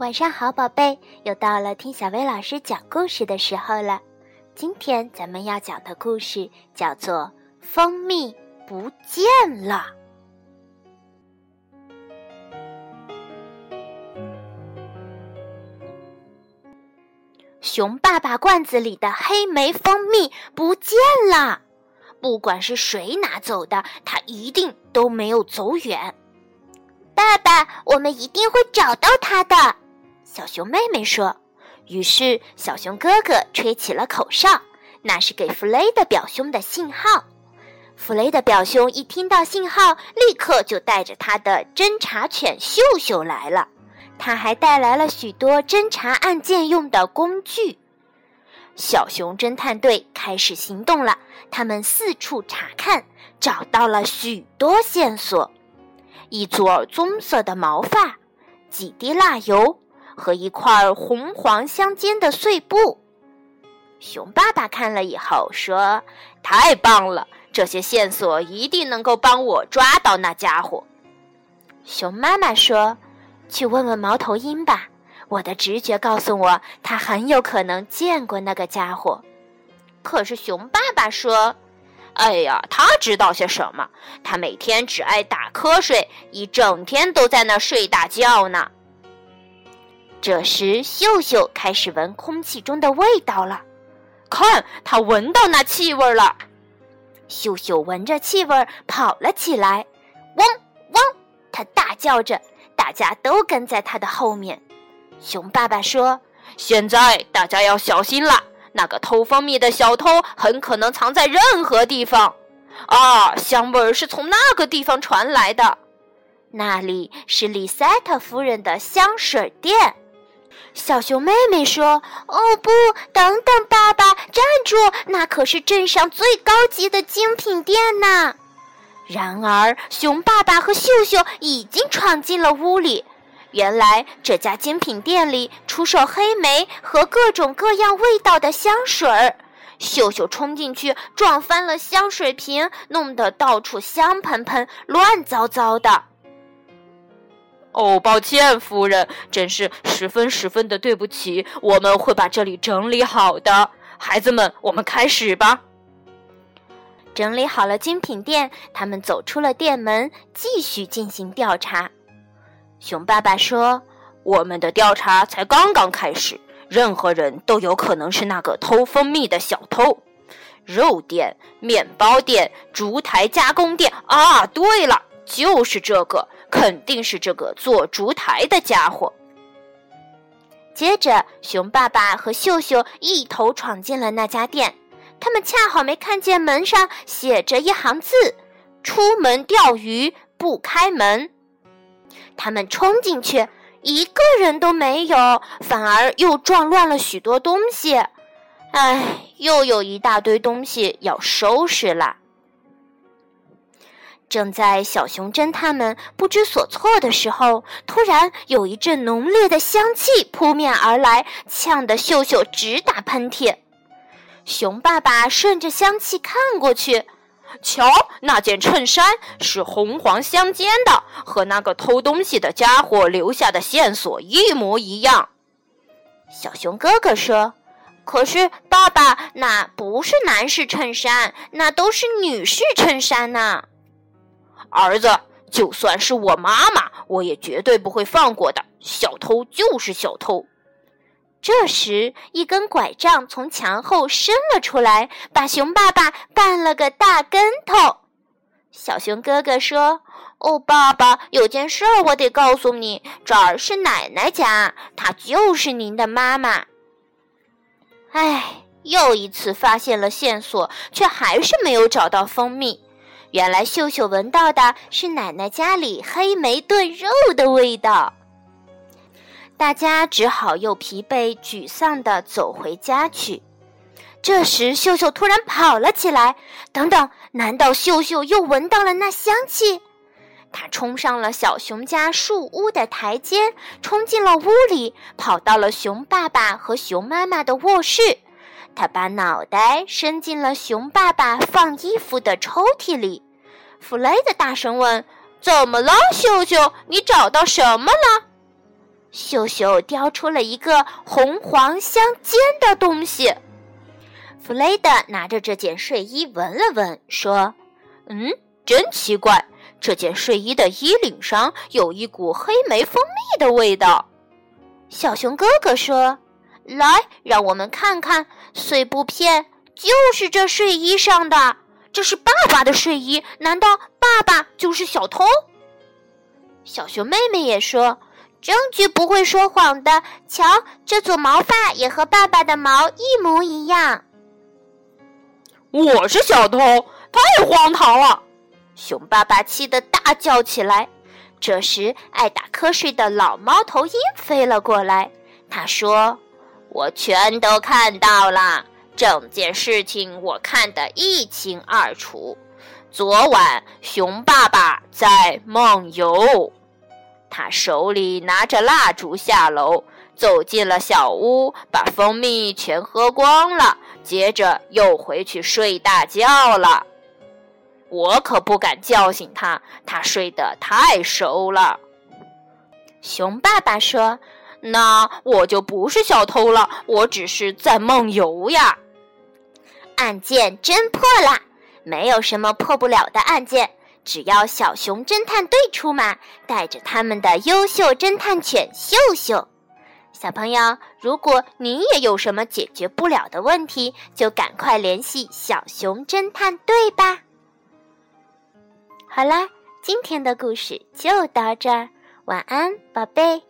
晚上好，宝贝，又到了听小薇老师讲故事的时候了。今天咱们要讲的故事叫做《蜂蜜不见了》。熊爸爸罐子里的黑莓蜂蜜不见了，不管是谁拿走的，他一定都没有走远。爸爸，我们一定会找到它的。小熊妹妹说：“于是，小熊哥哥吹起了口哨，那是给弗雷的表兄的信号。弗雷的表兄一听到信号，立刻就带着他的侦察犬秀秀来了。他还带来了许多侦查案件用的工具。小熊侦探队开始行动了，他们四处查看，找到了许多线索：一撮棕色的毛发，几滴蜡油。”和一块红黄相间的碎布，熊爸爸看了以后说：“太棒了，这些线索一定能够帮我抓到那家伙。”熊妈妈说：“去问问猫头鹰吧，我的直觉告诉我，他很有可能见过那个家伙。”可是熊爸爸说：“哎呀，他知道些什么？他每天只爱打瞌睡，一整天都在那睡大觉呢。”这时，秀秀开始闻空气中的味道了。看，他闻到那气味了。秀秀闻着气味跑了起来，汪汪！他大叫着，大家都跟在他的后面。熊爸爸说：“现在大家要小心了，那个偷蜂蜜的小偷很可能藏在任何地方。啊，香味是从那个地方传来的，那里是丽塞特夫人的香水店。”小熊妹妹说：“哦不，等等，爸爸，站住！那可是镇上最高级的精品店呢。”然而，熊爸爸和秀秀已经闯进了屋里。原来，这家精品店里出售黑莓和各种各样味道的香水儿。秀秀冲进去，撞翻了香水瓶，弄得到处香喷喷、乱糟糟的。哦，抱歉，夫人，真是十分十分的对不起。我们会把这里整理好的。孩子们，我们开始吧。整理好了精品店，他们走出了店门，继续进行调查。熊爸爸说：“我们的调查才刚刚开始，任何人都有可能是那个偷蜂蜜的小偷。肉店、面包店、烛台加工店……啊，对了，就是这个。”肯定是这个做烛台的家伙。接着，熊爸爸和秀秀一头闯进了那家店，他们恰好没看见门上写着一行字：“出门钓鱼不开门。”他们冲进去，一个人都没有，反而又撞乱了许多东西。唉，又有一大堆东西要收拾了。正在小熊侦探们不知所措的时候，突然有一阵浓烈的香气扑面而来，呛得秀秀直打喷嚏。熊爸爸顺着香气看过去，瞧，那件衬衫是红黄相间的，和那个偷东西的家伙留下的线索一模一样。小熊哥哥说：“可是，爸爸，那不是男士衬衫，那都是女士衬衫呢。”儿子，就算是我妈妈，我也绝对不会放过的。小偷就是小偷。这时，一根拐杖从墙后伸了出来，把熊爸爸绊了个大跟头。小熊哥哥说：“哦，爸爸，有件事我得告诉你，这儿是奶奶家，她就是您的妈妈。”唉，又一次发现了线索，却还是没有找到蜂蜜。原来秀秀闻到的是奶奶家里黑莓炖肉的味道。大家只好又疲惫沮丧地走回家去。这时，秀秀突然跑了起来。等等，难道秀秀又闻到了那香气？她冲上了小熊家树屋的台阶，冲进了屋里，跑到了熊爸爸和熊妈妈的卧室。他把脑袋伸进了熊爸爸放衣服的抽屉里，弗雷德大声问：“怎么了，秀秀？你找到什么了？”秀秀叼出了一个红黄相间的东西。弗雷德拿着这件睡衣闻了闻，说：“嗯，真奇怪，这件睡衣的衣领上有一股黑莓蜂蜜的味道。”小熊哥哥说：“来，让我们看看碎布片，就是这睡衣上的。这是爸爸的睡衣，难道爸爸就是小偷？”小熊妹妹也说。证据不会说谎的。瞧，这撮毛发也和爸爸的毛一模一样。我是小偷，太荒唐了！熊爸爸气得大叫起来。这时，爱打瞌睡的老猫头鹰飞了过来。他说：“我全都看到了，整件事情我看得一清二楚。昨晚，熊爸爸在梦游。”他手里拿着蜡烛下楼，走进了小屋，把蜂蜜全喝光了，接着又回去睡大觉了。我可不敢叫醒他，他睡得太熟了。熊爸爸说：“那我就不是小偷了，我只是在梦游呀。”案件侦破了，没有什么破不了的案件。只要小熊侦探队出马，带着他们的优秀侦探犬秀秀，小朋友，如果你也有什么解决不了的问题，就赶快联系小熊侦探队吧。好啦，今天的故事就到这儿，晚安，宝贝。